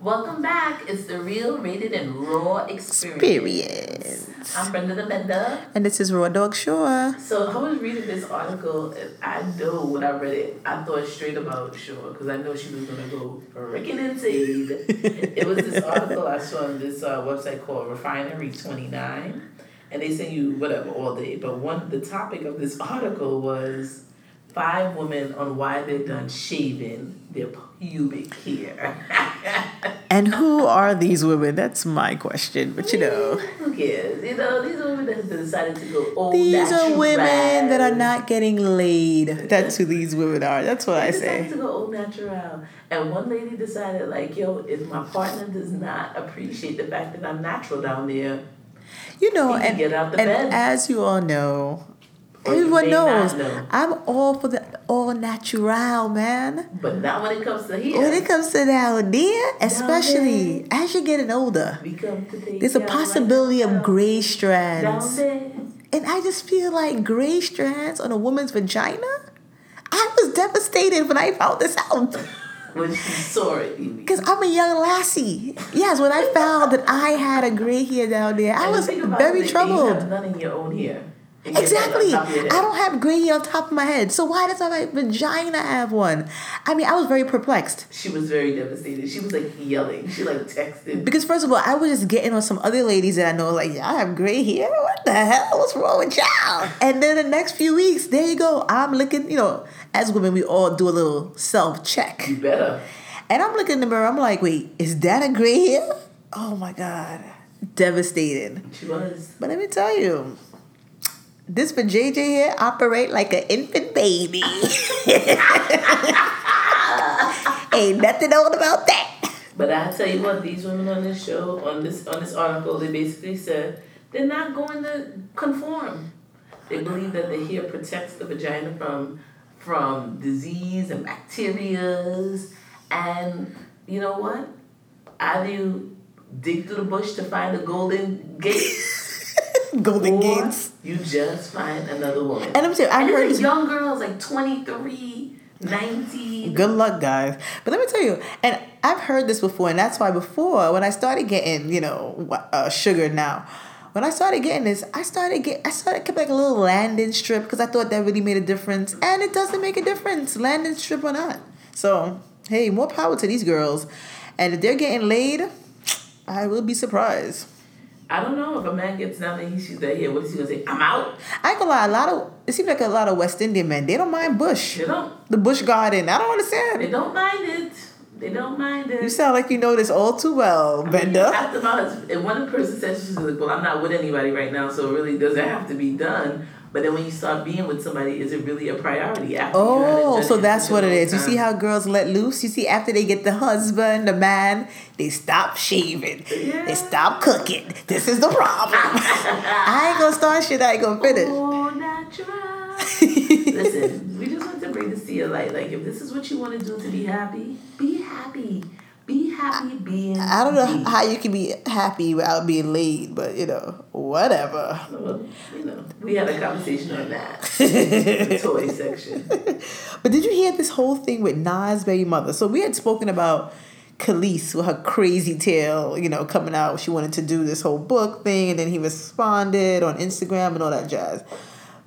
Welcome back. It's the real, rated, and raw experience. Experience. I'm Brenda the Bender. And this is Raw Dog Shore. So I was reading this article, and I know when I read it, I thought straight about Shore because I know she was gonna go freaking insane. it was this article I saw on this uh, website called Refinery Twenty Nine, and they send you whatever all day. But one, the topic of this article was five women on why they're done shaving their pubic hair. And who are these women? That's my question. But you know, Who cares? You know, these are women that have decided to go old these are women that are not getting laid. That's who these women are. That's what I They decided say. to go old natural. And one lady decided, like, yo, if my partner does not appreciate the fact that I'm natural down there, You know, and, get out the and bed. as you all know, you everyone knows know. I'm all for the all natural, man. but not when it comes to here. When it comes to down there, especially as you're getting older, we come to take there's a possibility of gray strands. And I just feel like gray strands on a woman's vagina. I was devastated when I found this out. When she saw it. Because I'm a young lassie. Yes, when I found that I had a gray hair down there, I And was very it is that You troubled. have none in your own hair. You get that on Exactly. top of your I don't have gray hair on top of my head. So why does my vagina have one? I mean, I was very perplexed. She was very devastated. She was like yelling. She like texted. Because first of all, I was just getting on some other ladies that I know, like, y'all have gray hair? What the hell? What's wrong with y'all? And then the next few weeks, there you go. I'm looking, you know, as women, we all do a little self-check. You better. And I'm looking in the mirror, I'm like, wait, is that a gray hair? Oh my God. Devastated. She was. But let me tell you, this for JJ here operate like an infant baby. Ain't nothing old about that. But I tell you what, these women on this show, on this on this article, they basically said they're not going to conform. They believe that the hair protects the vagina from from disease and bacterias, and you know what? Either you dig through the bush to find the golden gate, Golden or Gates. you just find another woman. And I'm saying, I and heard young girls like 23, 19. Good luck, guys. But let me tell you, and I've heard this before, and that's why before when I started getting, you know, uh, sugar now, when I started getting this, I started get, I started kept like a little landing strip because I thought that really made a difference, and it doesn't make a difference, landing strip or not. So hey, more power to these girls, and if they're getting laid, I will be surprised. I don't know if a man gets down and he sees that here, what is he gonna say? I'm out. I ain't gonna lie, a lot of it seems like a lot of West Indian men they don't mind bush, They don't. the bush garden. I don't understand. They don't mind it. They don't mind it. You sound like you know this all too well, Bender. After about and one person said she's like, well, I'm not with anybody right now, so it really doesn't have to be done. But then when you start being with somebody, is it really a priority? After Oh, so that's what it is. is. You see how girls let loose? You see, after they get the husband, the man, they stop shaving. Yeah. They stop cooking. This is the problem. I ain't gonna start shit I ain't gonna finish. Oh, natural. Listen, we just want to bring this to your light. Like, if this is what you want to do to be happy, be happy. Be happy being. I don't know me. how you can be happy without being laid, but you know, whatever. Well, you know, we had a conversation on that. the toy section. But did you hear this whole thing with Nas' baby mother? So we had spoken about Kelis with her crazy tale, you know, coming out. She wanted to do this whole book thing, and then he responded on Instagram and all that jazz.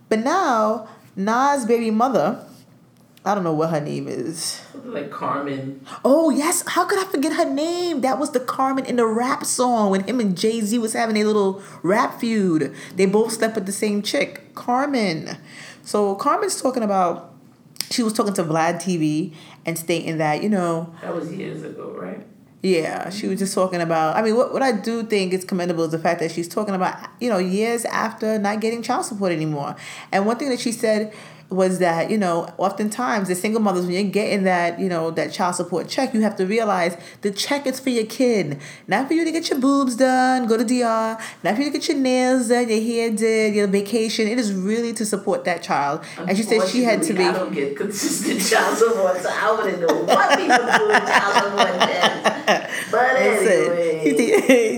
But now, Nas' baby mother, I don't know what her name is. Something like Carmen. Oh yes, how could I forget her name? That was the Carmen in the rap song when him and Jay Z was having a little rap feud. They both slept with the same chick, Carmen. So Carmen's talking about. She was talking to Vlad TV and stating that you know That was years ago, right? yeah, she was just talking about. I mean, what, what I do think is commendable is the fact that she's talking about, you know, years after not getting child support anymore. And one thing that she said was that, you know, oftentimes the single mothers, when you're getting that, you know, that child support check, you have to realize the check is for your kid, not for you to get your boobs done, go to DR, not for you to get your nails done, your hair did, your vacation. It is really to support that child. And she said she had to be. I don't get consistent child support, so I wouldn't know what people do with child support checks. But anyway.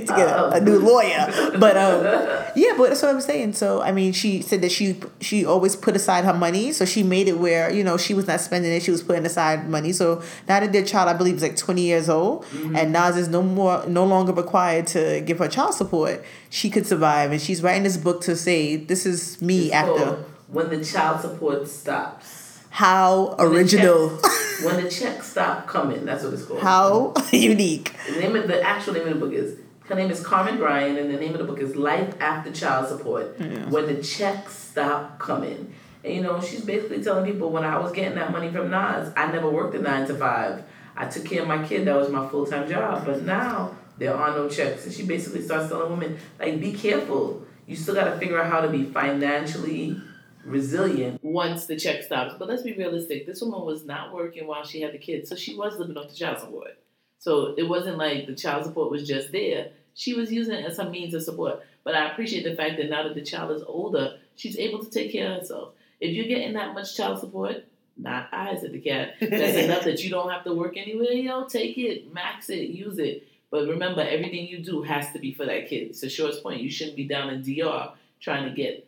to get a, a, new lawyer. But um, yeah, but that's what I'm saying. So I mean, she said that she she always put aside her money, so she made it where you know she was not spending it; she was putting aside money. So now that their child, I believe, is like 20 years old, mm-hmm. and Nas is no more no longer required to give her child support, she could survive. And she's writing this book to say, "This is me it's after." When the child support stops. How original. When the, checks, when the checks stop coming, that's what it's called. How unique. The name of the actual name of the book is her name is Carmen Bryan, and the name of the book is Life After Child Support. Yeah. When the checks stop coming. And you know, she's basically telling people when I was getting that money from Nas, I never worked a nine to five. I took care of my kid, that was my full time job. But now there are no checks. And she basically starts telling women, like, be careful. You still gotta figure out how to be financially resilient once the check stops. But let's be realistic. This woman was not working while she had the kids, so she was living off the child support. So it wasn't like the child support was just there. She was using it as a means of support. But I appreciate the fact that now that the child is older, she's able to take care of herself. If you're getting that much child support, not eyes at the cat. That's enough that you don't have to work anywhere. Yo, take it, max it, use it. But remember, everything you do has to be for that kid. It's a short point. You shouldn't be down in DR trying to get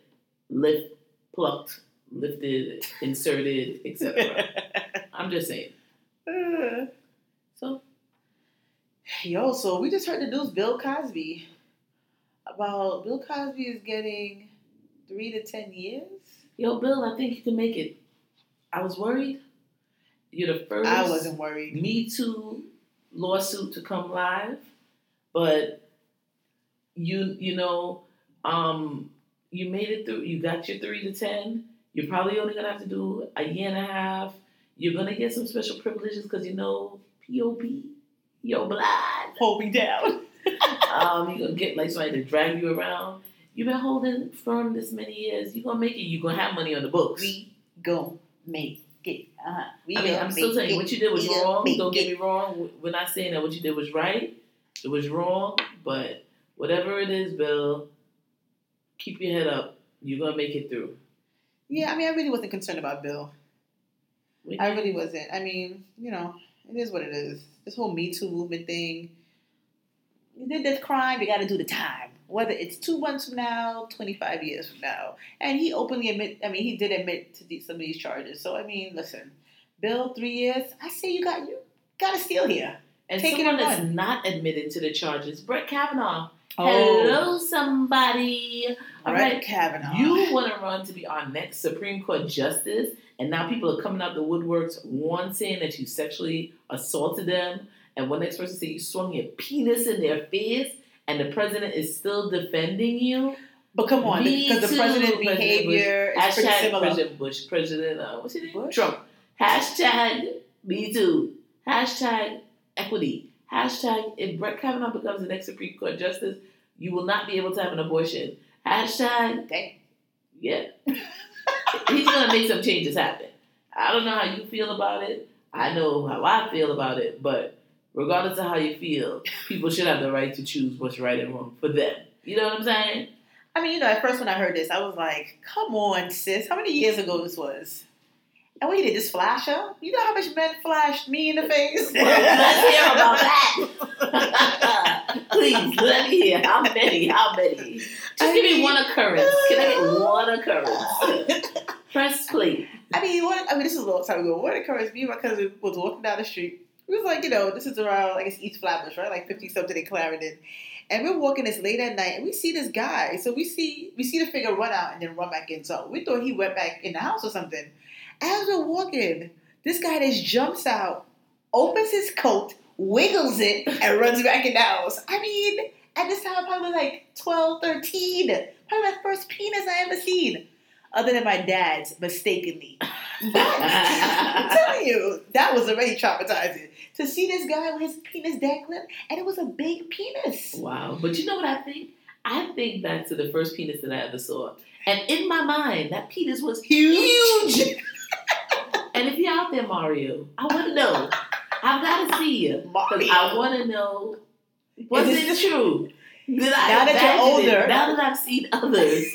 lift plucked, lifted, inserted, etc. I'm just saying. Uh, so, yo, so we just heard the news. Bill Cosby about Bill Cosby is getting three to ten years. Yo, Bill, I think you can make it. I was worried. You're the first. I wasn't worried. Me Too lawsuit to come live, but you you know um you made it through. You got your three to ten. You're probably only gonna have to do a year and a half. You're gonna get some special privileges because you know POP, your blood, hold me down. um, you're gonna get like somebody to drag you around. You've been holding firm this many years. You're gonna make it. You're gonna have money on the books. We go make it. Uh-huh. We I mean, I'm still saying what you did was wrong. Don't get me wrong. We're not saying that what you did was right. It was wrong, but whatever it is, Bill, keep your head up. You're gonna make it through. Yeah, I mean, I really wasn't concerned about Bill. I really wasn't. I mean, you know, it is what it is. This whole Me Too movement thing. You did this crime, you got to do the time. Whether it's two months from now, twenty five years from now, and he openly admit. I mean, he did admit to some of these charges. So I mean, listen, Bill, three years. I say you got you got to steal here. And Take someone that's not admitted to the charges, Brett Kavanaugh. Oh. Hello, somebody. All Brett right, Kavanaugh. You want to run to be our next Supreme Court justice, and now people are coming out the woodworks, one saying that you sexually assaulted them, and one next person say you swung your penis in their face, and the president is still defending you. But come on, because the president behavior Bush, is hashtag similar. President Bush, President uh, what's his name? Bush? Trump. Hashtag Me Too. Hashtag equity. Hashtag if Brett Kavanaugh becomes the next Supreme Court justice, you will not be able to have an abortion. Hashtag. Dang. Yeah. He's gonna make some changes happen. I don't know how you feel about it. I know how I feel about it, but regardless of how you feel, people should have the right to choose what's right and wrong for them. You know what I'm saying? I mean, you know, at first when I heard this, I was like, "Come on, sis! How many years ago this was?" And what he did, this flash her? You know how much men flashed me in the face? Let's hear about that. Please, let me hear. How many? How many? Just I give mean, me one occurrence. Can I get one occurrence? Press play. I mean, what, I mean, this is a long time ago. One occurrence, me and my cousin was walking down the street. It was like, you know, this is around, I guess, East Flatbush, right? Like 50 something in Clarendon. And we're walking this late at night, and we see this guy. So we see we see the figure run out and then run back in. So we thought he went back in the house or something. As we're walking, this guy just jumps out, opens his coat, wiggles it, and runs back in the house. I mean, at this time, probably like 12, 13. Probably my first penis I ever seen. Other than my dad's, mistakenly. I'm telling you, that was already traumatizing. To see this guy with his penis dangling, and it was a big penis. Wow. But you know what I think? I think back to the first penis that I ever saw. And in my mind, that penis was huge. huge. And if you're out there, Mario, I want to know. I've got to see you. Mario. I want to know. Was it true? Did I now that you're older, it? now that I've seen others,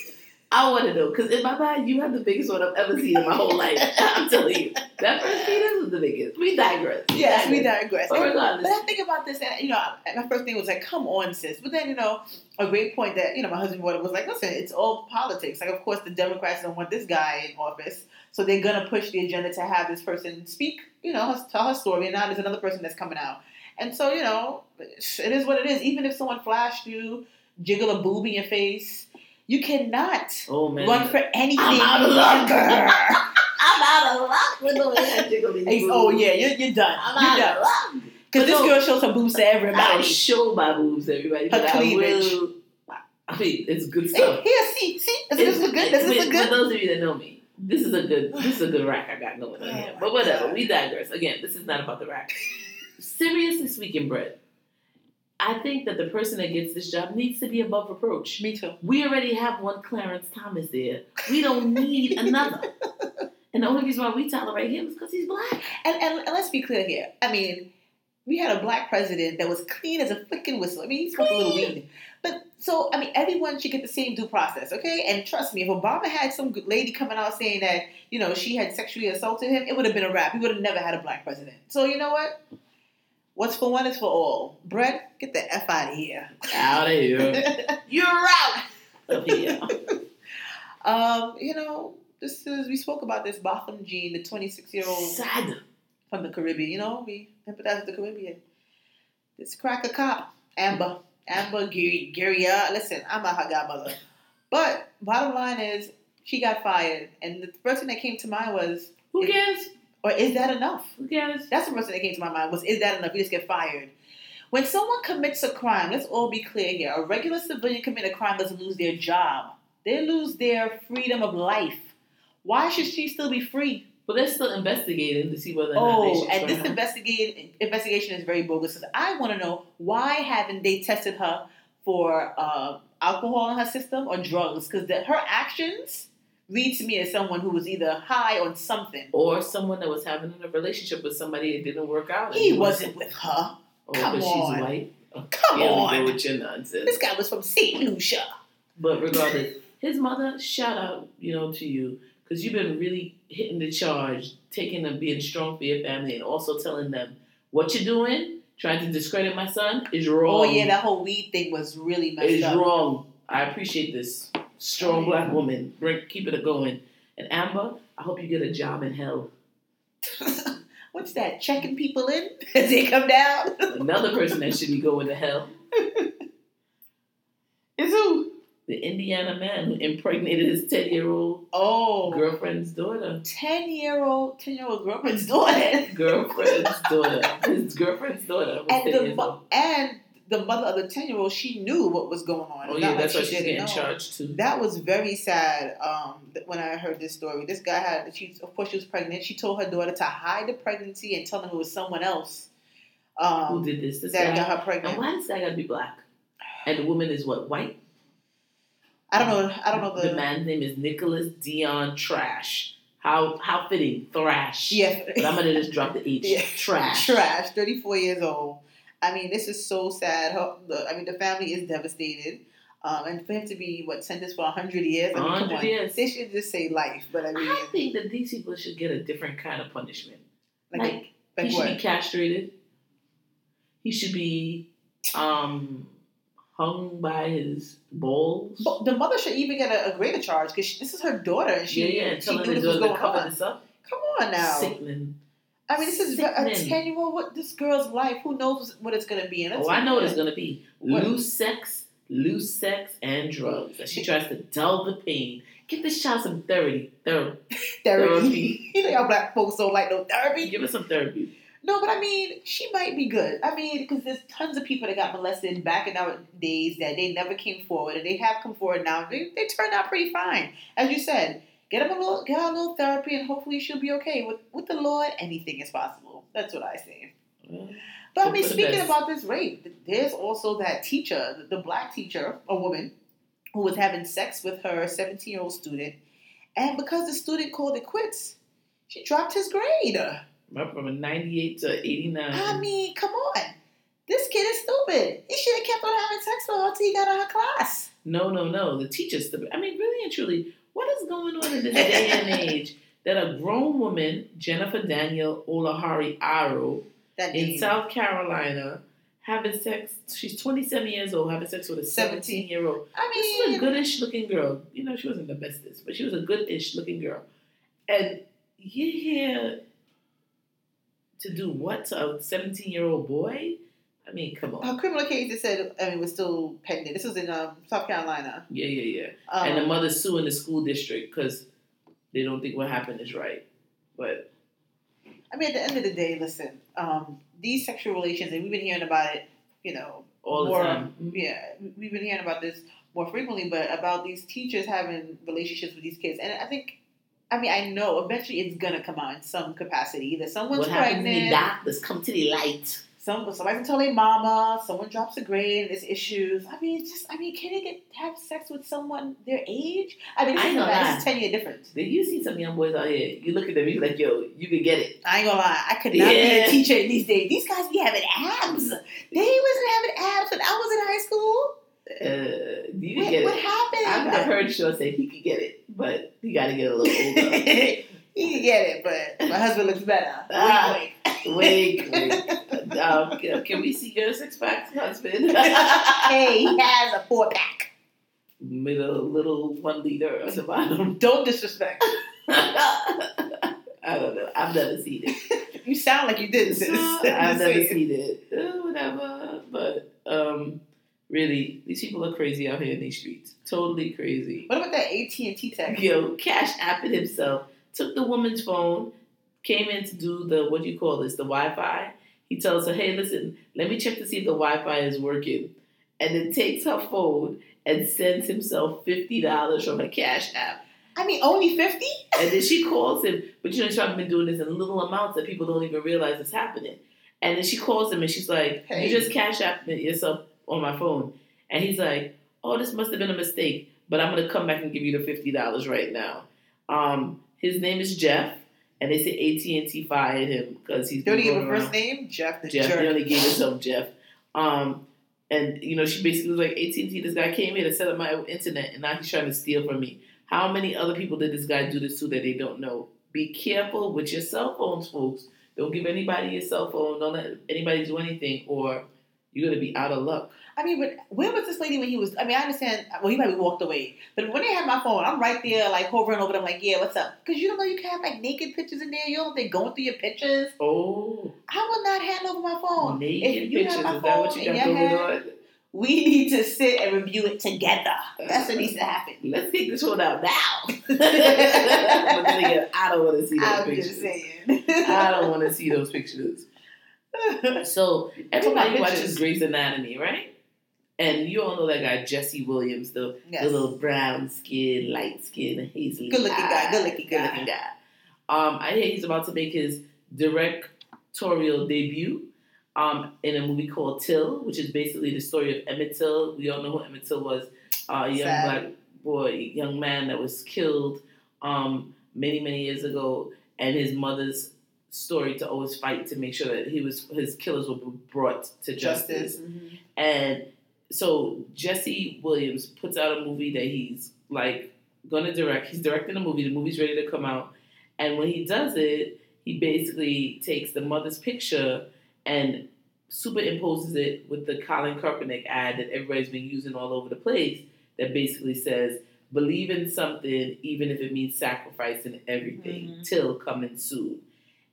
I want to know because in my mind, you have the biggest one I've ever seen in my whole life. I'm telling you, that first penis was the biggest. We digress. Yes, we digress. But regardless, But I think about this, and you know, my first thing was like, "Come on, sis." But then, you know, a great point that you know my husband brought up was like, "Listen, it's all politics. Like, of course, the Democrats don't want this guy in office, so they're gonna push the agenda to have this person speak, you know, tell her story. And now there's another person that's coming out, and so you know, it is what it is. Even if someone flashed you, jiggle a boob in your face, you cannot oh man, run for anything I'm out of luck. longer. I'm out of luck with the way that jiggle these Hey, oh yeah, you're, you're done. I'm You're out done. of luck. Because this No. girl shows her boobs to everybody. don't show my boobs, to everybody. Her But I will. I mean, it's good Hey, stuff. here, see, see, does this look good? This for, look good? For those of you that know me, this is a good. This is a good rack I got going on Oh here. But whatever, God. we digress. Again, this is not about the rack. Seriously speaking, Brett, I think that the person that gets this job needs to be above reproach. Me too. We already have one Clarence Thomas there. We don't need another. And the only reason why we tolerate him is because he's black. And, and and let's be clear here. I mean, we had a black president that was clean as a freaking whistle. I mean, he smoked a little weed. But so, I mean, everyone should get the same due process, okay? And trust me, if Obama had some good lady coming out saying that, you know, she had sexually assaulted him, it would have been a wrap. We would have never had a black president. So, you know what? What's for one is for all. Brett, get the F out of here. Out of here. You're out of here. um, you know, this is, we spoke about this Botham Jean, the 26 year old Sad. from the Caribbean. You know, we empathize with the Caribbean. This cracker cop, Amber, Amber Gary, Gary. uh, Listen, I'm not her godmother, but bottom line is she got fired, and the first thing that came to mind was, Who cares? Or is that enough? Cares? That's the first thing that came to my mind was, is that enough? You just get fired. When someone commits a crime, let's all be clear here. A regular civilian commit a crime doesn't lose their job; they lose their freedom of life. Why should she still be free? But they're still investigating to see whether or not they Oh, and this investigate, investigation is very bogus. I want to know why haven't they tested her for uh, alcohol in her system or drugs? Because her actions read to me as someone who was either high on something. or someone that was having a relationship with somebody that didn't work out. He wasn't with her. Oh, come because on. she's white. Oh, Come we on. go with your nonsense. This guy was from St. Lucia. But regardless, his mother, shout out, you know, to you because you've been really hitting the charge, taking and being strong for your family, and also telling them what you're doing, trying to discredit my son is wrong. Oh yeah, that whole weed thing was really messed is up. wrong. I appreciate this strong black woman. Bring, keep it going. And Amber, I hope you get a job in hell. What's that? Checking people in as they come down. Another person that should be going to hell. Is who? The Indiana man who impregnated his 10 year old Oh, girlfriend's daughter. 10 year old, 10 year old girlfriend's daughter. Girlfriend's daughter. His girlfriend's daughter was 10 and the mo- and the mother of the 10 year old, she knew what was going on. Oh, yeah, not like that's why she she's getting know. charged too. That was very sad um, when I heard this story. This guy had, she, of course, she was pregnant. She told her daughter to hide the pregnancy and tell them it was someone else um, Who did this? This that guy. got her pregnant. And why does that gotta be black? And the woman is what? White? I don't know. I don't know the. The man's name is Nicholas Dion Trash. How how fitting, Thrash. Yeah. But I'm gonna just drop the H. Yeah. Trash. Trash. 34 years old. I mean, this is so sad. Her, the, I mean, the family is devastated. Um, and for him to be, what, sentenced for 100 years? I mean, come 100 on. years. They should just say life. But I mean, I think that these people should get a different kind of punishment. like, Like, like he should what? be castrated. He should be um hung by his balls. But the mother should even get a, a greater charge because this is her daughter and she, yeah, yeah, she knew this was it to going cover on. this up. Come on now. Sickening. I mean, this is a Sickening. 10 year old. What this girl's life? Who knows what it's going to be? And Oh, I know what it's gonna be. What? Loose sex, loose sex, and drugs. And she tries to dull the pain. Give this child some therapy. Therapy. therapy. you know how black folks don't like no therapy. Give her some therapy. No, but I mean, she might be good. I mean, because there's tons of people that got molested back in our days that they never came forward, and they have come forward now. They, they turned out pretty fine, as you said. Get them a little, get her a little therapy, and hopefully she'll be okay. With with the Lord, anything is possible. That's what I say. Well, But I mean, speaking about this rape, there's also that teacher, the, black teacher, a woman, who was having sex with her 17 year old student, and because the student called it quits, she dropped his grade. Went from a 98 to 89. I mean, come on. This kid is stupid. He should have kept on having sex with her until he got out of her class. No, no, no. The teachers. stupid. I mean, really and truly, what is going on in this day and age that a grown woman, Jennifer Daniel Olahari Aro, That in. South Carolina, having sex? She's 27 years old, having sex with a 17 year old. I mean, This is a goodish looking girl. You know, she wasn't the bestest, but she was a goodish looking girl. And you're here to do what to a 17 year old boy? I mean, come on. her criminal case it said I mean was still pending. This was in um, South Carolina. Yeah, yeah, yeah. Um, and the mother's suing the school district because they don't think what happened is right. But I mean, at the end of the day, listen, um, these sexual relations, and we've been hearing about it, you know, all more, the time. Yeah, we've been hearing about this more frequently, but about these teachers having relationships with these kids, and I think, I mean, I know eventually it's gonna come out in some capacity. Either someone's What happens in the pregnant, doctors come to the light. Some somebody can tell their mama, someone drops a grade, there's issues. I mean, just, I mean, can they get have sex with someone their age? I mean, I know that. ten year difference. Then you see some young boys out here, you look at them, you be like, yo, you can get it. I ain't gonna lie, I could not be a teacher in these days. These guys be having abs. They wasn't having abs when I was in high school. Uh, you can What, get what it. happened? I've, I've heard Shaw say he could get it, but he got to get a little older. he can get it, but my husband looks better. Ah. Wink, wait, wait. Um, can, we see your six pack husband? hey, he has a four pack. Middle little one liter on the bottom. Don't disrespect. I don't know. I've never seen it. You sound like you did. sis. I've never saying. seen it. Uh, whatever. But um, really, these people are crazy out here in these streets. Totally crazy. What about that AT and T tech? Yo, Cash App it himself. Took the woman's phone, came in to do the what do you call this? The Wi-Fi. He tells her, "Hey, listen, let me check to see if the Wi-Fi is working," and then takes her phone and sends himself fifty dollars from her Cash App. I mean, only fifty. And then she calls him, but you know, she's been doing this in little amounts that people don't even realize is happening. And then she calls him and she's like, Hey. You just cash app yourself on my phone. And he's like, Oh, this must have been a mistake, but I'm gonna come back and give you the fifty dollars right now. Um, his name is Jeff, and they say AT and T fired him because he's They only been gave a first name, Jeff the Jeff. They only gave himself Jeff. Um, and you know, she basically was like, AT and T. This guy came here to set up my internet, and now he's trying to steal from me. How many other people did this guy do this to that they don't know? Be careful with your cell phones, folks. Don't give anybody your cell phone. Don't let anybody do anything, or you're gonna be out of luck. I mean, but where was this lady when he was? I mean, I understand. Well, he probably walked away. But when they had my phone, I'm right there, like hovering over them, like, yeah, what's up? Because you don't know you can have like naked pictures in there. You don't know if they're going through your pictures. Oh, I will not hand over my phone. naked if you pictures. have my Is that what you in got going on? we need to sit and review it together. That's what needs to happen. Let's take this one out now. but then again, I don't want to see those I'm pictures. just saying. I don't want to see those pictures. So everybody watches. Grey's Anatomy, right? And you all know that guy Jesse Williams, the, Yes. the little brown skin, light skin, hazily Good-looking guy, good-looking guy. good-looking guy. Um, I hear he's about to make his directorial debut um, in a movie called Till, which is basically the story of Emmett Till. We all know who Emmett Till was, uh, a young Sad. black boy, young man that was killed um, many, many years ago, and his mother's story to always fight to make sure that he was his killers were brought to justice. Justice. Mhm. And so Jesse Williams puts out a movie that he's like gonna direct. He's directing a movie. The movie's ready to come out. And when he does it, he basically takes the mother's picture and superimposes it with the Colin Kaepernick ad that everybody's been using all over the place. That basically says, "Believe in something, even if it means sacrificing everything, Mhm. till coming soon."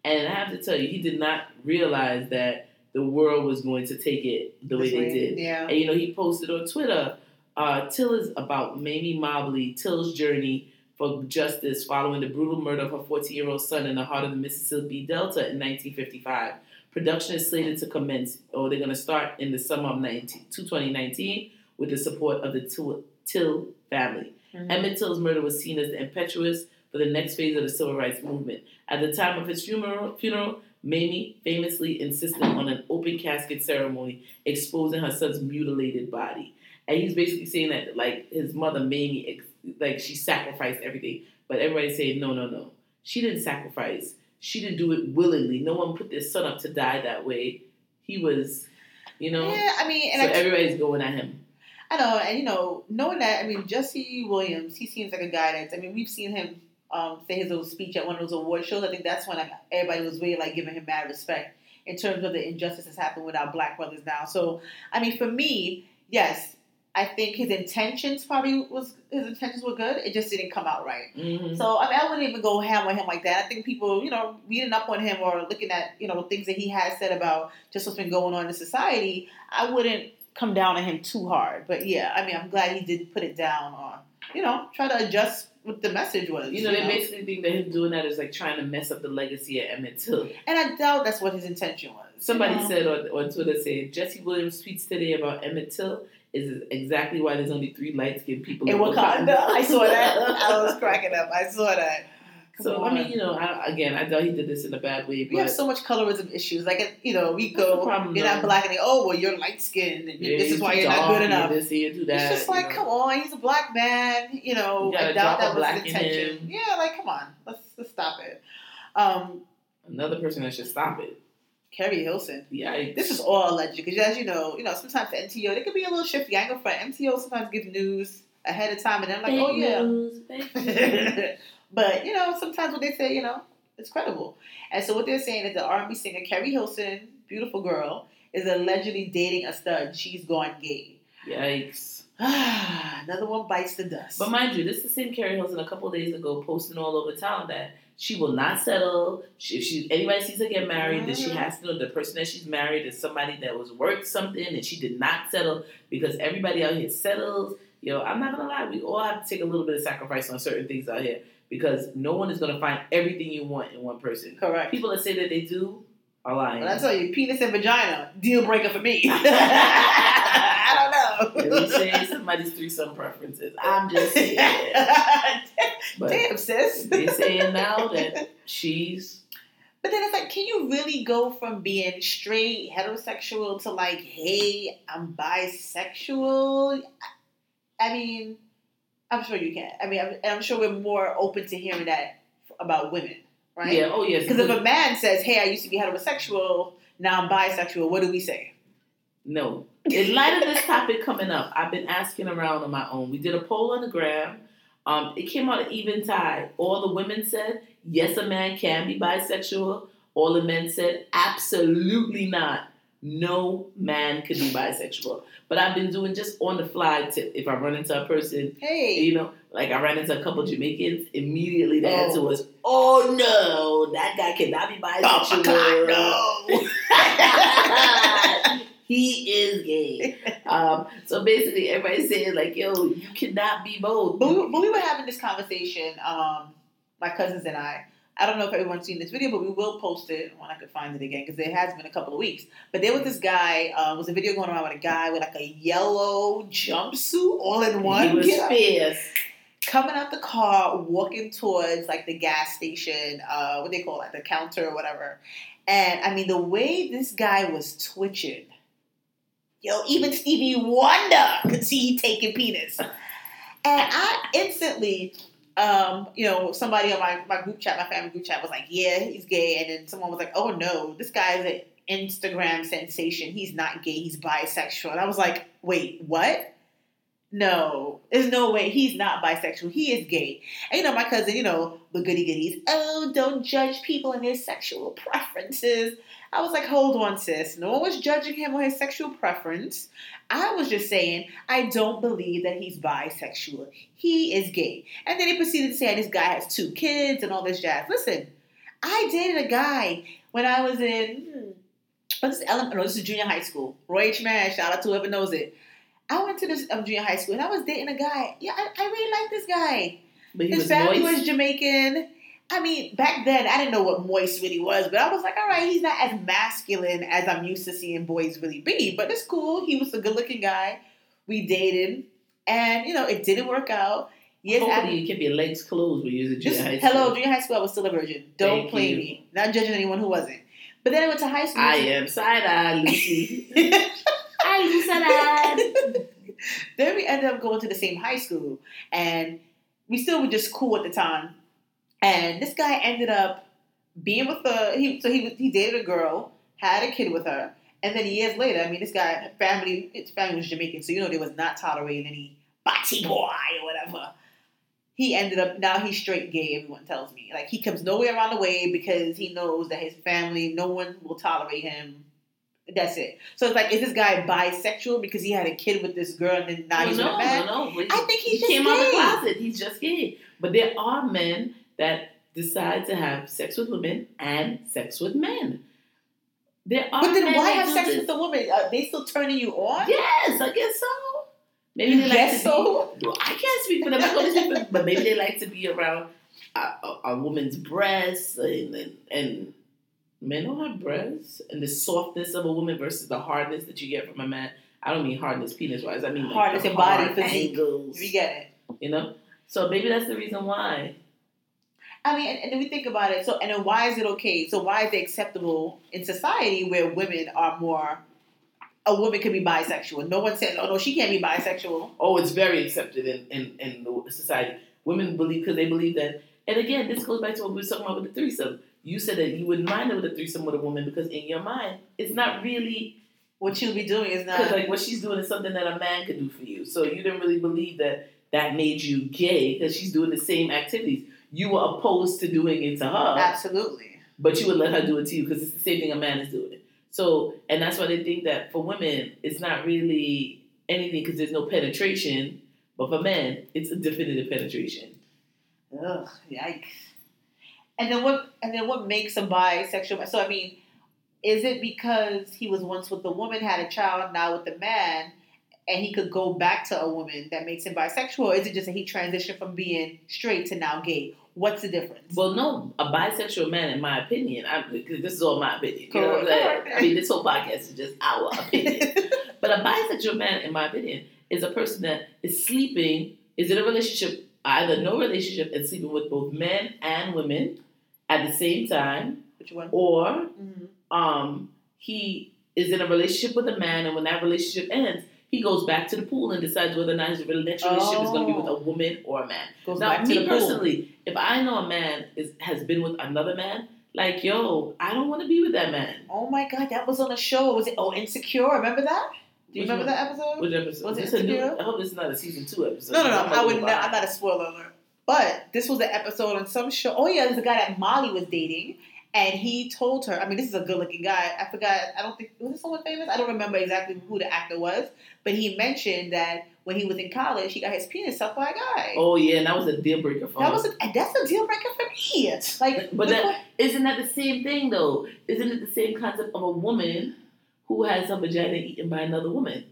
And I have to tell you, he did not realize that the world was going to take it the way This they did. Yeah. And you know, he posted on Twitter, uh, Till is about Mamie Mobley, Till's journey for justice following the brutal murder of her 14 year old son in the heart of the Mississippi Delta in 1955. Production is slated to commence, or they're going to start in the summer of 19, 2019 with the support of the Till, Till family. Mhm. Emmett Till's murder was seen as the impetuous for the next phase of the civil rights movement. At the time of his funeral, funeral Mamie famously insisted on an open casket ceremony exposing her son's mutilated body. And he's basically saying that, like, his mother, Mamie, ex- like, she sacrificed everything. But everybody's saying, no, no, no. She didn't sacrifice. She didn't do it willingly. No one put their son up to die that way. He was, you know. Yeah, I mean, and so I, everybody's going at him. I know, and you know, knowing that, I mean, Jesse Williams, he seems like a guy that's. I mean, we've seen him um, say his little speech at one of those award shows. I think that's when like, everybody was really like giving him mad respect in terms of the injustices happening with our black brothers now. So, I mean, for me, yes, I think his intentions probably was his intentions were good. It just didn't come out right. Mm-hmm. So I mean, I wouldn't even go ham on him like that. I think people, you know, reading up on him or looking at you know things that he has said about just what's been going on in society, I wouldn't come down on him too hard. But yeah, I mean, I'm glad he did put it down or you know try to adjust what the message was. You know, they basically think that him doing that is like trying to mess up the legacy of Emmett Till. And I doubt that's what his intention was. Somebody you know? said on, on Twitter saying Jesse Williams tweets today about Emmett Till is exactly why there's only three light skinned people in Wakanda. I saw that. I was cracking up. I saw that. Come so on. I mean, you know, I, again, I doubt he did this in a bad way. But we have so much colorism issues. Like you know, we go, problem, you're not black, and they, oh well, you're light skinned, and yeah, this is why too you're not good you enough. This, you do that. It's just you like, know. come on, he's a black man. You know, You I doubt that was black his intention. him. Yeah, like come on, let's, let's stop it. Um, Another person that should stop it. Keri Hilson. Yeah, I, This is all alleged because, as you know, you know sometimes the MTO they can be a little shifty. I ain't gonna front. MTO sometimes gives news ahead of time, and then like, oh yeah. but you know, sometimes what they say, you know, it's credible. And so what they're saying is the R&B singer Keri Hilson, beautiful girl, is allegedly dating a stud. She's gone gay. Yikes. Another one bites the dust. But mind you, this is the same Keri Hilson a couple days ago posting all over town that she will not settle. She, if she anybody sees her get married, that she Mhm. has to know the person that she's married is somebody that was worth something and she did not settle because everybody out here settles. Yo, I'm not gonna lie, we all have to take a little bit of sacrifice on certain things out here because no one is gonna find everything you want in one person. Correct. People that say that they do are lying. But I tell you, penis and vagina, deal breaker for me. I don't know. Know. say somebody's threesome preferences. I'm just saying. Damn, sis. They're saying now that she's But then it's like, can you really go from being straight heterosexual to like, hey, I'm bisexual? I mean, I'm sure you can. I mean, I'm, I'm sure we're more open to hearing that about women, right? yeah, oh yes. Because if a man says, hey, I used to be heterosexual, now I'm bisexual, what do we say? No. In light of this topic coming up, I've been asking around on my own. We did a poll on the gram. Um, it came out an even tie. All the women said, yes, a man can be bisexual. All the men said, absolutely not. No man could be bisexual. But I've been doing just on the fly tip. If I run into a person, Hey, you know, like I ran into a couple Jamaicans, immediately the Oh. answer was, oh no, that guy cannot be bisexual. oh my God, no. he is gay. Um, so basically, everybody's saying like, "Yo, you cannot be both." But we, but we were having this conversation, um, my cousins and I. I don't know if everyone's seen this video, but we will post it when I could find it again because it has been a couple of weeks. But there was this guy, uh, was a video going around with a guy with like a yellow jumpsuit all in one. he was Get up. fierce. coming out the car, walking towards like the gas station, uh, what they call it, the counter or whatever. And I mean, the way this guy was twitching, yo, even Stevie Wonder could see he taking penis. And I instantly, um, you know, somebody on my, my group chat, my family group chat was like, yeah, he's gay. And then someone was like, oh no, this guy is an Instagram sensation. He's not gay, he's bisexual. And I was like, wait, what? No, there's no way he's not bisexual. He is gay. And you know, my cousin, you know, the goody goodies. Oh, don't judge people and their sexual preferences. I was like, hold on, sis. No one was judging him on his sexual preference. I was just saying, I don't believe that he's bisexual. He is gay. And then he proceeded to say this guy has two kids and all this jazz. Listen, I dated a guy when I was in, hmm, this, no, this is junior high school. Roy H. Mann, shout out to whoever knows it. I went to this um, junior high school and I was dating a guy. Yeah, I, I really like this guy. But he His was family moist. was Jamaican. I mean, back then I didn't know what moist really was, but I was like, all right, he's not as masculine as I'm used to seeing boys really be. But it's cool. He was a good looking guy. We dated, and you know, it didn't work out. After, Hopefully, you keep your legs closed when you was a junior just high school. hello, junior high school. I was still a virgin. Don't Thank play you. me. Not judging anyone who wasn't. But then I went to high school. I am side eye, Lucy. Hi, Lucy. then we ended up going to the same high school, and we still were just cool at the time. And this guy ended up being with a he. So he he dated a girl, had a kid with her, And then years later, I mean, this guy, family, his family was Jamaican, so you know they was not tolerating any body boy or whatever. He ended up now he's straight gay. Everyone tells me like he comes nowhere around the way because he knows that his family, no one will tolerate him. That's it. So it's like, is this guy bisexual because he had a kid with this girl and then now Well, he's no, a man? no, no. I think he's he just came out of the closet. He's just gay. But there are men that decide to have sex with women and sex with men. There are But then why have sex this. with the woman? Are they still turning you on? Yes, I guess so. Maybe they like to so? be. Well, I can't speak for them. I but maybe they like to be around a, a, a woman's breasts and, and and men don't have breasts and the softness of a woman versus the hardness that you get from a man. I don't mean hardness penis wise. I mean like Hardness the and body hard physique. You get it. You know. So maybe that's the reason why. I mean, and, and then we think about it. So, and then why is it okay? So, why is it acceptable in society where women are more? A woman can be bisexual. No one said, "Oh no, she can't be bisexual." Oh, it's very accepted in in, in the society. Women believe because they believe that. And again, this goes back to what we were talking about with the threesome. You said that you wouldn't mind it with a threesome with a woman because in your mind, it's not really What you'll be doing is not. like what she's doing is something that a man could do for you. So you didn't really believe that that made you gay because she's doing the same activities. You were opposed to doing it to her, Absolutely. but you would let her do it to you because it's the same thing a man is doing. So and that's why they think that for women it's not really anything because there's no penetration, but for men it's a definitive penetration. Ugh, yikes. And then what? And then what makes a bisexual? So I mean, is it because he was once with a woman, had a child, now with a man, and he could go back to a woman that makes him bisexual? Or is it just that he transitioned from being straight to now gay? What's the difference? Well, no, a bisexual man, in my opinion, I, this is all my opinion. You know what I'm saying? I mean, this whole podcast is just our opinion. but a bisexual man, in my opinion, is a person that is sleeping, is in a relationship, either no relationship, and sleeping with both men and women at the same time, Which one? or Mhm. um, he is in a relationship with a man, and when that relationship ends, he goes back to the pool and decides whether or not his next relationship is going to be with a woman or a man. Goes Now, me the pool. personally, if I know a man is has been with another man, like yo, I don't want to be with that man. Oh my god, that was on a show. Was it? Oh, Insecure. Remember that? Do you remember that episode? Which episode? Was it a new- Insecure? I hope it's not a season two episode. No, no, no. I'm I would. Not. I'm not a spoiler alert. But this was an episode on some show. Oh yeah, there's a guy that Molly was dating, and he told her. I mean, this is a good-looking guy. I forgot. I don't think was it someone famous. I don't remember exactly who the actor was, but he mentioned that when he was in college, he got his penis sucked by a guy. Oh yeah, and that was a deal breaker for That him. was a, that's a deal breaker for me. Like, But look that- what- Isn't that the same thing though? Isn't it the same concept of a woman who has her vagina eaten by another woman?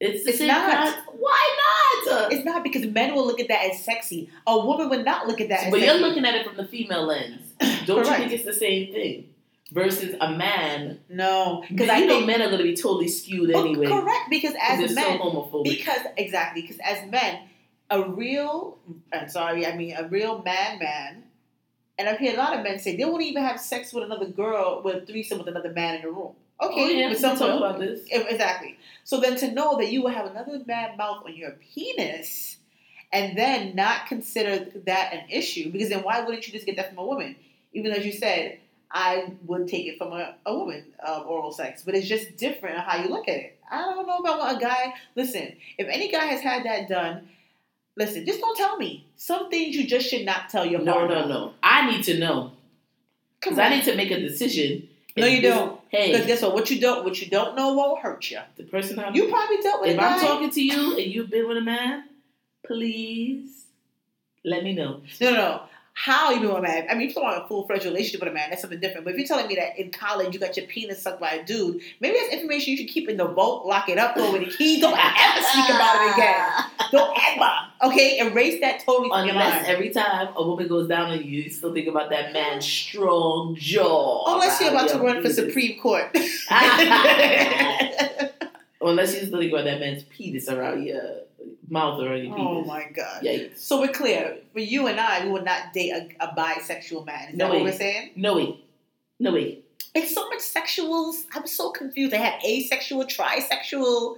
It's the It's same not. concept. Why not? It's not because men will look at that as sexy. A woman would not look at that as But sexy. you're looking at it from the female lens. Don't you think it's the same thing? Versus a man, no, because I know think men are going to be totally skewed Oh, anyway. correct. Because as men, so homophobic. Because exactly, because as men, a real I'm sorry, I mean a real man man, and I've heard a lot of men say they won't even have sex with another girl with a threesome with another man in the room. Okay, oh, yeah, talk about this. Exactly. So then to know that you will have another man mouth on your penis and then not consider that an issue, because then why wouldn't you just get that from a woman? Even as you said, I would take it from a, a woman, um, oral sex, but it's just different how you look at it. I don't know about a guy. Listen, if any guy has had that done, listen, just don't tell me. Some things you just should not tell your No, partner. no, no. no. I need to know because I need to make a decision. No, you don't. Hey, Because guess what? What you don't, what you don't know won't hurt you. the person I'm You probably dealt with if. I'm talking to you and you've been with a man, please let me know. No, no, no. How you been with a man? I mean, if you're about a full fledged relationship with a man, that's something different. But if you're telling me that in college you got your penis sucked by a dude, maybe that's information you should keep in the vault, lock it up, throw in the key. Don't ever speak about it again. Don't ever. Okay, erase that totally from your Unless mind. every time a woman goes down on you, you still think about that man's strong jaw. Unless you're about to run your for. Supreme Court. Unless you're still thinking about that man's penis around your mouth or on your penis. oh my god. Yikes. So we're clear. For you and I, we would not date a, a bisexual man. Is No that what we're saying? No way. No way. It's so much sexuals. I'm so confused. They have asexual, trisexual.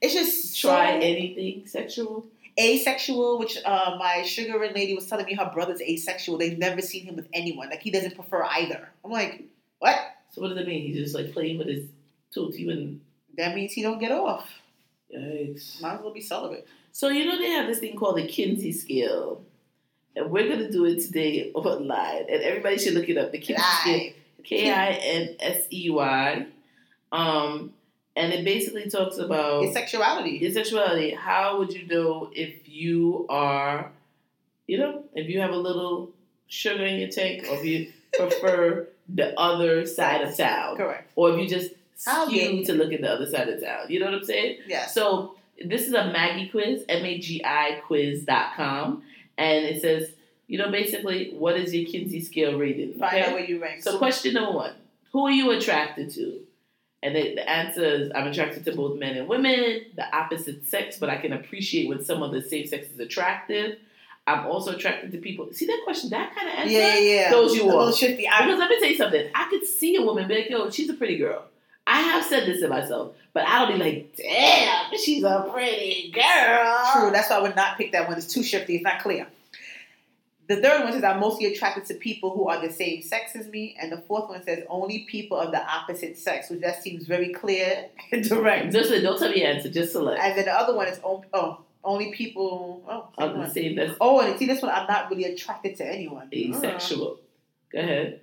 It's just so Try anything sexual. asexual, which uh, my and lady was telling me her brother's asexual. They've never seen him with anyone. Like he doesn't prefer either. I'm like, what? So what does it mean? He's just like playing with his told even That means he don't get off. Yikes. Might as well be celibate. So you know they have this thing called the Kinsey scale. And we're gonna do it today online. And everybody should look it up. The Kinsey scale. K I N S E Y. Um and it basically talks about It's sexuality. your sexuality. How would you know if you are, you know, if you have a little sugar in your tank, or if you prefer the other side of town, Correct. or if you just How skew gay. to look at the other side of town. You know what I'm saying? Yes. So this is a Maggie quiz, M A G I quiz.com, and it says, you know, basically, what is your Kinsey scale rating? Find okay? out where you rank. So question number one: Who are you attracted to? And the, the answer is I'm attracted to both men and women, the opposite sex, but I can appreciate when some of the same sex is attractive. I'm also attracted to people. See that question? That kind of answer. yeah, yeah, yeah. throws you off. Because let me tell you something. I could see a woman be like, yo, she's a pretty girl. I have said this to myself, but I don't be like, damn, she's a pretty girl. True. That's why I would not pick that one. It's too shifty. It's not clear. The third one says I'm mostly attracted to people who are the same sex as me, and the fourth one says only people of the opposite sex, which that seems very clear and direct. Just don't tell me your answer. Just select. And then the other one is oh, oh only people. Oh, the one. same, that's oh, and see this one, I'm not really attracted to anyone. asexual. Go ahead.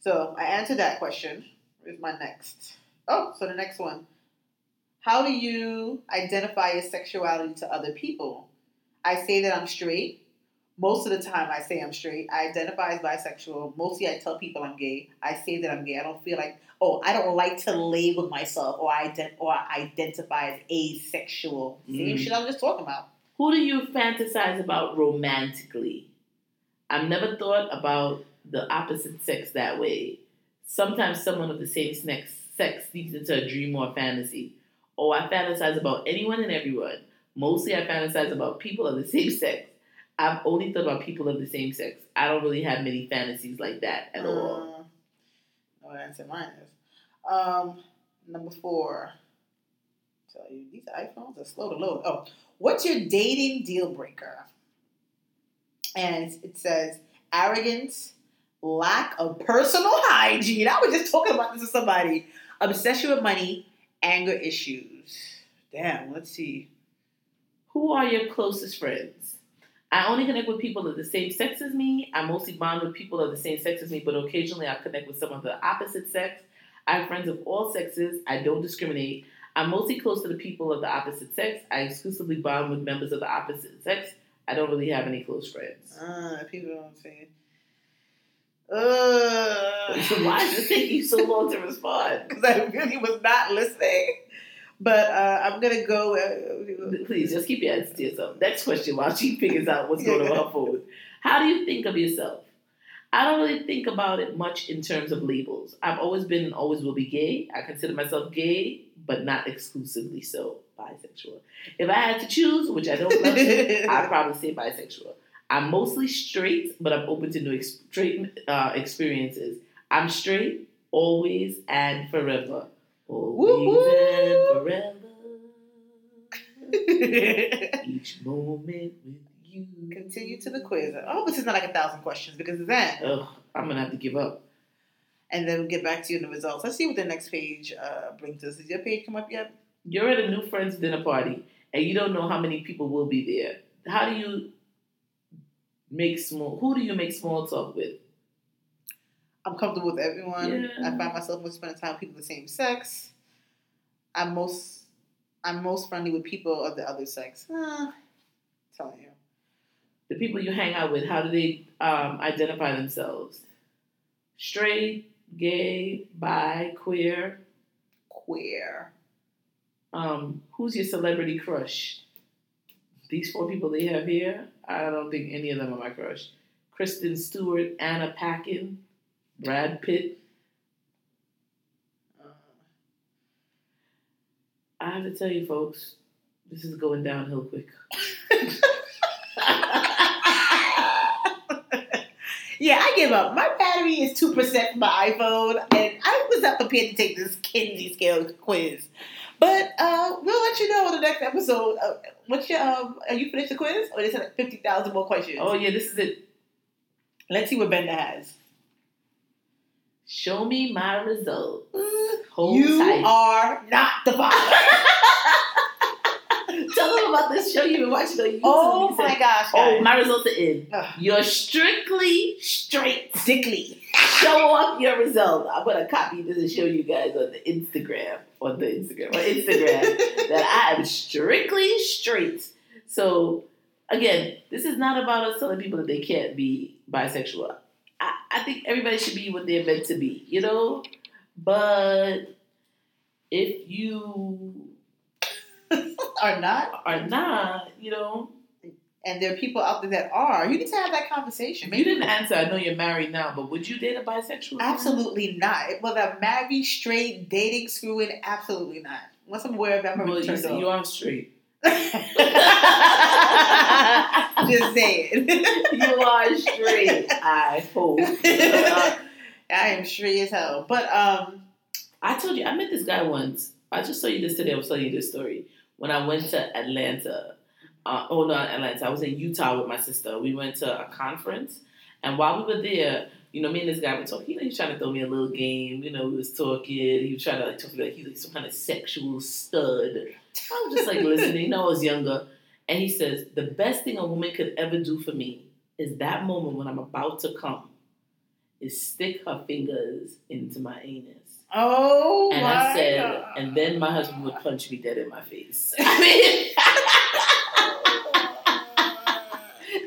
So I answered that question. Where's my next? Oh, so the next one. How do you identify your sexuality to other people? I say that I'm straight. Most of the time, I say I'm straight. I identify as bisexual. Mostly, I tell people I'm gay. I say that I'm gay. I don't feel like, oh, I don't like to label myself or ident- or identify as asexual. Same Mm. shit I was just talking about. Who do you fantasize about romantically? I've never thought about the opposite sex that way. Sometimes someone of the same sex sex sneaks into a dream or a fantasy. Oh, I fantasize about anyone and everyone. Mostly, I fantasize about people of the same sex. I've only thought about people of the same sex. I don't really have many fantasies like that at all. Uh, no answer mine is. Um, number four. Tell you these iPhones are slow to load. Oh, what's your dating deal breaker? And it says arrogance, lack of personal hygiene. I was just talking about this with somebody. Obsession with money, anger issues. Damn. Let's see. Who are your closest friends? I only connect with people of the same sex as me. I mostly bond with people of the same sex as me, but occasionally I connect with someone of the opposite sex. I have friends of all sexes. I don't discriminate. I'm mostly close to the people of the opposite sex. I exclusively bond with members of the opposite sex. I don't really have any close friends. Uh, people don't say. Uh, So why is it take you so long to respond? because I really was not listening. But uh, I'm gonna go. Uh, Please just keep your answer to yourself. Next question while she figures out what's going on with her phone. How do you think of yourself? I don't really think about it much in terms of labels. I've always been and always will be gay. I consider myself gay, but not exclusively so. Bisexual. If I had to choose, which I don't love to, I'd probably say bisexual. I'm mostly straight, but I'm open to new ex- straight uh, experiences. I'm straight, always and forever. Always Woo-hoo. and forever. Each moment with you. Continue to the quiz. I hope this is not like a thousand questions because then, Ugh, I'm gonna have to give up. and then we'll get back to you in the results. Let's see what the next page uh, brings us. Did your page come up yet? You're at a new friend's dinner party, and you don't know how many people will be there. How do you make small? Who do you make small talk with? I'm comfortable with everyone. Yeah. I find myself most spending time with people of the same sex. I'm most I'm most friendly with people of the other sex. Uh, telling you. The people you hang out with, how do they um, identify themselves? Straight, gay, bi, queer. Queer. Um, who's your celebrity crush? These four people they have here, I don't think any of them are my crush. Kristen Stewart, Anna Paquin, Brad Pitt. Uh, I have to tell you, folks, this is going downhill quick. yeah, I give up. My battery is two percent for my iPhone, and I was not prepared to take this Kinsey scale quiz. But uh, we'll let you know in the next episode. Uh, what's your um? Are you finished the quiz, or is it fifty thousand more questions? Oh yeah, this is it. Let's see what Benda has. Show me my results. Hold you tight. are not the father. Tell them about this show you've been watching on YouTube. oh said, my gosh, Oh, my results are in. Ugh. You're strictly straight. Dickly. Show off your results. I'm gonna copy this and show you guys on the Instagram, on the Instagram, on Instagram that I am strictly straight. So again, this is not about us telling people that they can't be bisexual. I, I think everybody should be what they're meant to be, you know? But if you Are not. are not, you know, And there are people out there that are. You need to have that conversation. you didn't answer. I know you're married now, but would you date a bisexual? Absolutely not. Whether married, straight, dating, screwing, absolutely not. Once I'm aware of that, I'm Well, you, see, you are straight. Just saying. you are straight. I hope. I am straight as hell. But um, I told you I met this guy once. I just told you this today. I was telling you this story when I went to Atlanta. Uh, oh no, Atlanta. I was in Utah with my sister. We went to a conference, and while we were there, you know, me and this guy were talking. You know, he was trying to throw me a little game. You know, we was talking. He was trying to like talk to me like he's like some kind of sexual stud. I was just like listening. You know, I was younger, and he says the best thing a woman could ever do for me is that moment when I'm about to come, is stick her fingers into my anus. oh And my I said, God. and then my husband would punch me dead in my face. I mean,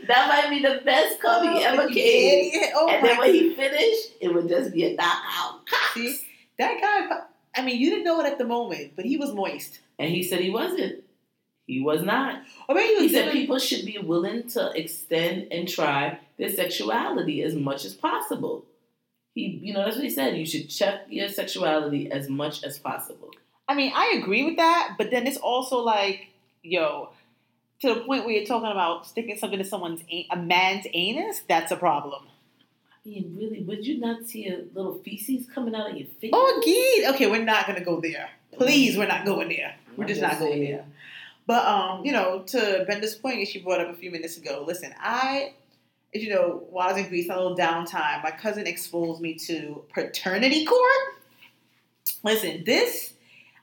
that might be the best cum he oh, ever came. Oh And then when he finished, it would just be a knockout. See, that guy. I mean, you didn't know it at the moment, but he was moist. And he said he wasn't. He was not. Or maybe he He said people should be willing to extend and try their sexuality as much as possible. He, you know, that's what he said. You should check your sexuality as much as possible. I mean, I agree with that, but then it's also like, yo, to the point where you're talking about sticking something to someone's a, a man's anus. That's a problem. I mean, really, would you not see a little feces coming out of your face? Oh, gee. Okay, we're not gonna go there. Please, we're not going there. We're I'm just not going saying. there. But um, you know, to Benda's point, as she brought up a few minutes ago. Listen, I, as you know, while I was in Greece, on a little downtime, my cousin exposed me to paternity court. Listen, this,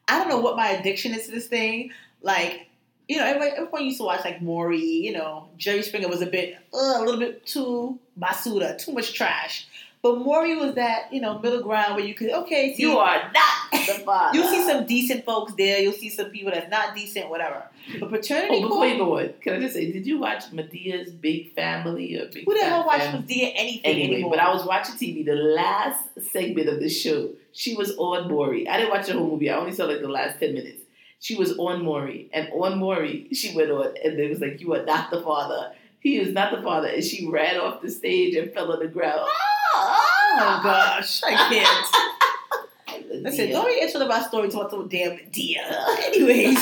I don't know what my addiction is to this thing. Like, you know, everybody, everyone used to watch like Maury. You know, Jerry Springer was a bit, uh, a little bit too basura, too much trash. But Maury was that, you know, middle ground where you could, okay, see, You are not the father. You'll see some decent folks there. You'll see some people that's not decent, whatever. But paternity Oh, before court, you go on, can I just say, did you watch Madea's Big Family or Big who the hell watch Family? Madea anything Anyway, anymore? but I was watching TV. The last segment of the show, she was on Maury. I didn't watch the whole movie. I only saw like the last ten minutes. She was on Maury, and on Maury, she went on, and it was like, "You are not the father. He is not the father." And she ran off the stage and fell on the ground. oh gosh, I can't. I said, don't be interested about stories about some damn Madea. Anyways,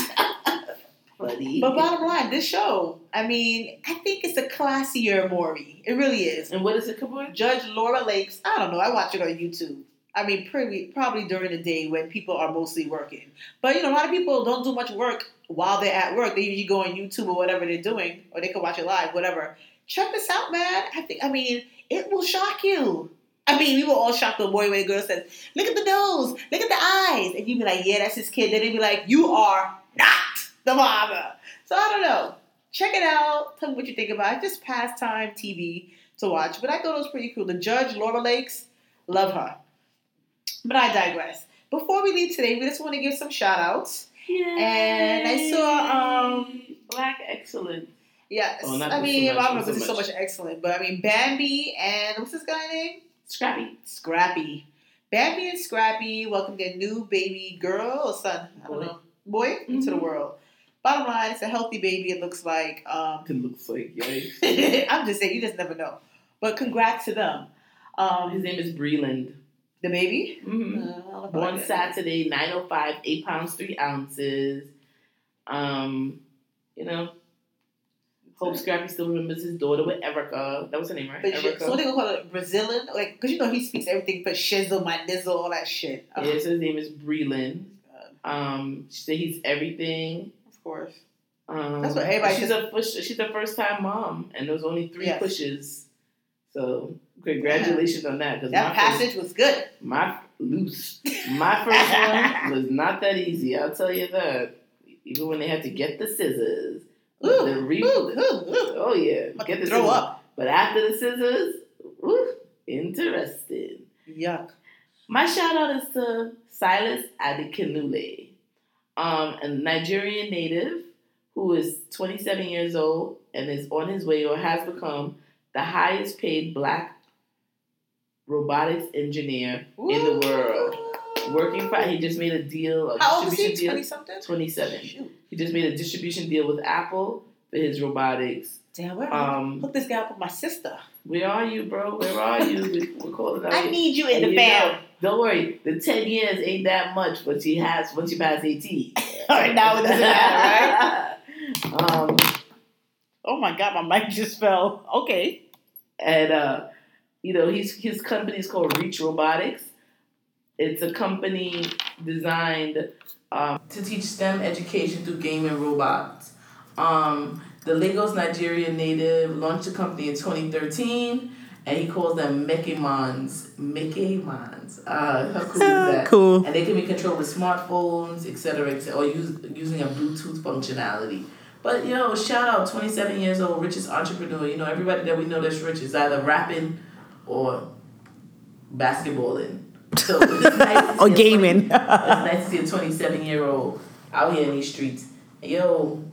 funny. but bottom line, this show, I mean, I think it's a classier Maury. It really is. and what is it, come? Judge Laura Lakes. I don't know. I watch it on YouTube. I mean, probably probably during the day when people are mostly working. But you know, a lot of people don't do much work while they're at work. They usually go on YouTube or whatever they're doing, or they can watch it live, whatever. Check this out, man. I think. I mean, it will shock you. I mean, we were all shocked the boy when the girl says, "Look at the nose, look at the eyes," and you'd be like, "Yeah, that's his kid." Then they'd be like, "You are not the father." So I don't know. Check it out. Tell me what you think about it. Just pastime TV to watch. But I thought it was pretty cool. The judge, Laura Lakes, love her. But I digress. Before we leave today, we just want to give some shout outs. And I saw, um, Black Excellence. Yes. Oh, not I so mean, much, I don't know not if so so much. much excellent, but I mean, Bambi and what's this guy name? Scrappy. Scrappy. Bambi and Scrappy welcome their new baby girl or son. I don't Boy. know. Boy into the Mhm. world. Bottom line, it's a healthy baby. It looks like. Um, It looks like, yikes. I'm just saying, you just never know. But congrats to them. Um, His name is Breland. The baby. Mm-hmm. Uh, I don't know if I Born. Saturday, 905, 8 pounds, 3 ounces. Um, you know, Hope Scrappy still remembers his daughter with Erica. That was her name, right? But she, Erica. so they gonna call it Brazilian, like because you know he speaks everything for shizzle, my nizzle, all that shit. Oh, yeah, so his name is Breland. Um, she said he's everything. of course. Um, That's what everybody She's a push, she's a first time mom, and there was only three Yes. pushes. So Congratulations on that. Cause That my first- passage was good. My loose. My first one was not that easy. I'll tell you that. Even when they had to get the scissors, Ooh, the re- ooh, ooh, ooh. oh yeah, get the throw scissors. up. But after the scissors, ooh, interesting. Yuck. My shout out is to Silas Adekunle, um, a Nigerian native who is 27 years old and is on his way or has become the highest paid black robotics engineer in the world. Working for, he just made a deal, a How old is he? Twenty something. 27. He just made a distribution deal with Apple for his robotics. Damn, where Um, hook this guy up with my sister? where are you, bro? Where are you? We- We're calling out. I you. need you in And the you fam. know, don't worry, the ten years ain't that much once you has once you pass eighteen. All right, now it doesn't matter, right? um, Oh my god, my mic just fell. Okay. and uh, you know, he's his company is called Reach Robotics. It's a company designed um, to teach STEM education through game and robots. Um, the Lagos Nigerian native launched the company in 2013, and he calls them MekaMons. MekaMons. Uh, how cool is that? cool. and they can be controlled with smartphones, etc., et cetera, or use, using a Bluetooth functionality. But you know, shout out, twenty seven years old, richest entrepreneur. You know, everybody that we know that's rich is either rapping or basketballing. So it's nice Or a 20 gaming. it's nice to see a twenty seven year old out here in these streets. Yo,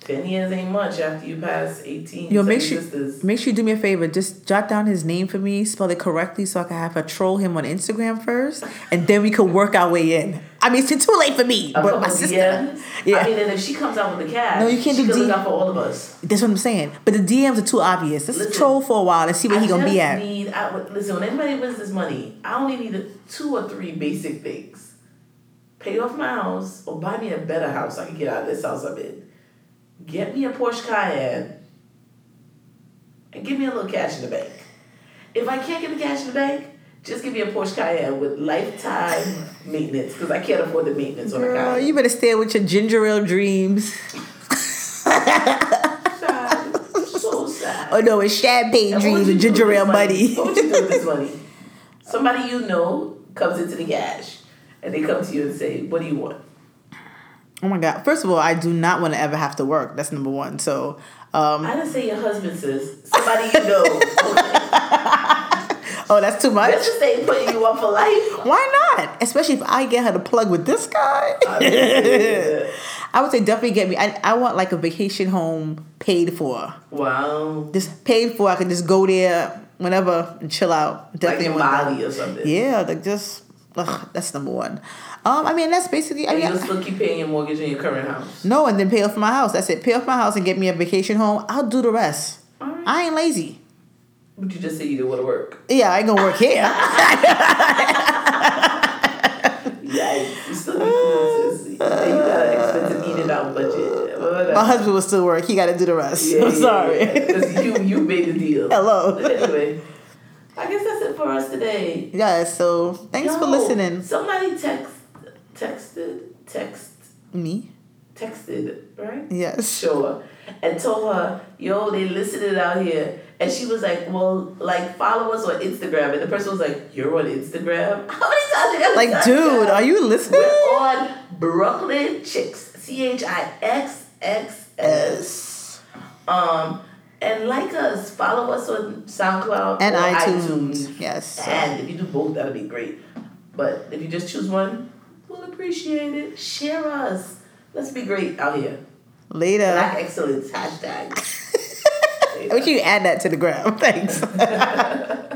ten years ain't much after you pass eighteen. Yo, make sure- sisters. Make sure you do me a favor. Just jot down his name for me, spell it correctly, so I can have her troll him on Instagram first, and then we could work our way in. I mean, it's too late for me, A but my sister. DMs. Yeah. I mean, and if she comes out with the cash, No, you can't she do can D- look for all of us. That's what I'm saying. But the DMs are too obvious. Let's Listen, troll for a while and see where he gonna be at. Need, I, listen, when anybody wins this money, I only need a, two or three basic things: pay off my house or buy me a better house so I can get out of this house I'm in. Get me a Porsche Cayenne and give me a little cash in the bank. If I can't get the cash in the bank, just give me a Porsche Cayenne with lifetime maintenance because I can't afford the maintenance on a Girl, Cayenne. you better stay with your ginger ale dreams. Sad. so sad. Oh no, it's champagne And dreams and ginger ale this money. What would you do with this money? Somebody you know comes into the cash and they come to you and say, What do you want? Oh my god! First of all, I do not want to ever have to work. That's number one. So, um, I didn't say your husband, says Somebody you know. Okay. Oh, that's too much. Let's just say putting you up for life. Why not? Especially if I get her to plug with this guy. I would say, I would say definitely get me. I, I want like a vacation home paid for. Wow. Just paid for. I can just go there whenever and chill out. Like Definitely in. Bali or something. Yeah, like just ugh, that's number one. Um, I mean that's basically. I And mean, you'll still keep paying your mortgage in your current house. no, and then pay off my house. That's it. Pay off my house and get me a vacation home. I'll do the rest. Alright. I ain't lazy. But you just say you didn't want to work. Yeah, I ain't gonna work here. Yikes. You still need. You got an expensive eat it out budget. My husband will still work. He got to do the rest. I'm sorry. Because you, you made the deal. Hello. Anyway, I guess that's it for us today. Yeah. So thanks for listening. Somebody text, texted, text, Me. texted, right? Yes. Sure. And told her, yo, they listening out here. And she was like, well, like, follow us on Instagram. And the person was like, you're on Instagram? How many times you Like, dude, are you listening? We're on Brooklyn Chicks. C H I X X S. Um, and like us, follow us on SoundCloud And or iTunes. Yes. And if you do both, that'll be great. But if you just choose one, we'll appreciate it. Share us. Let's be great out here. Later. Black excellence hashtag. Wish you add that to the gram. Thanks.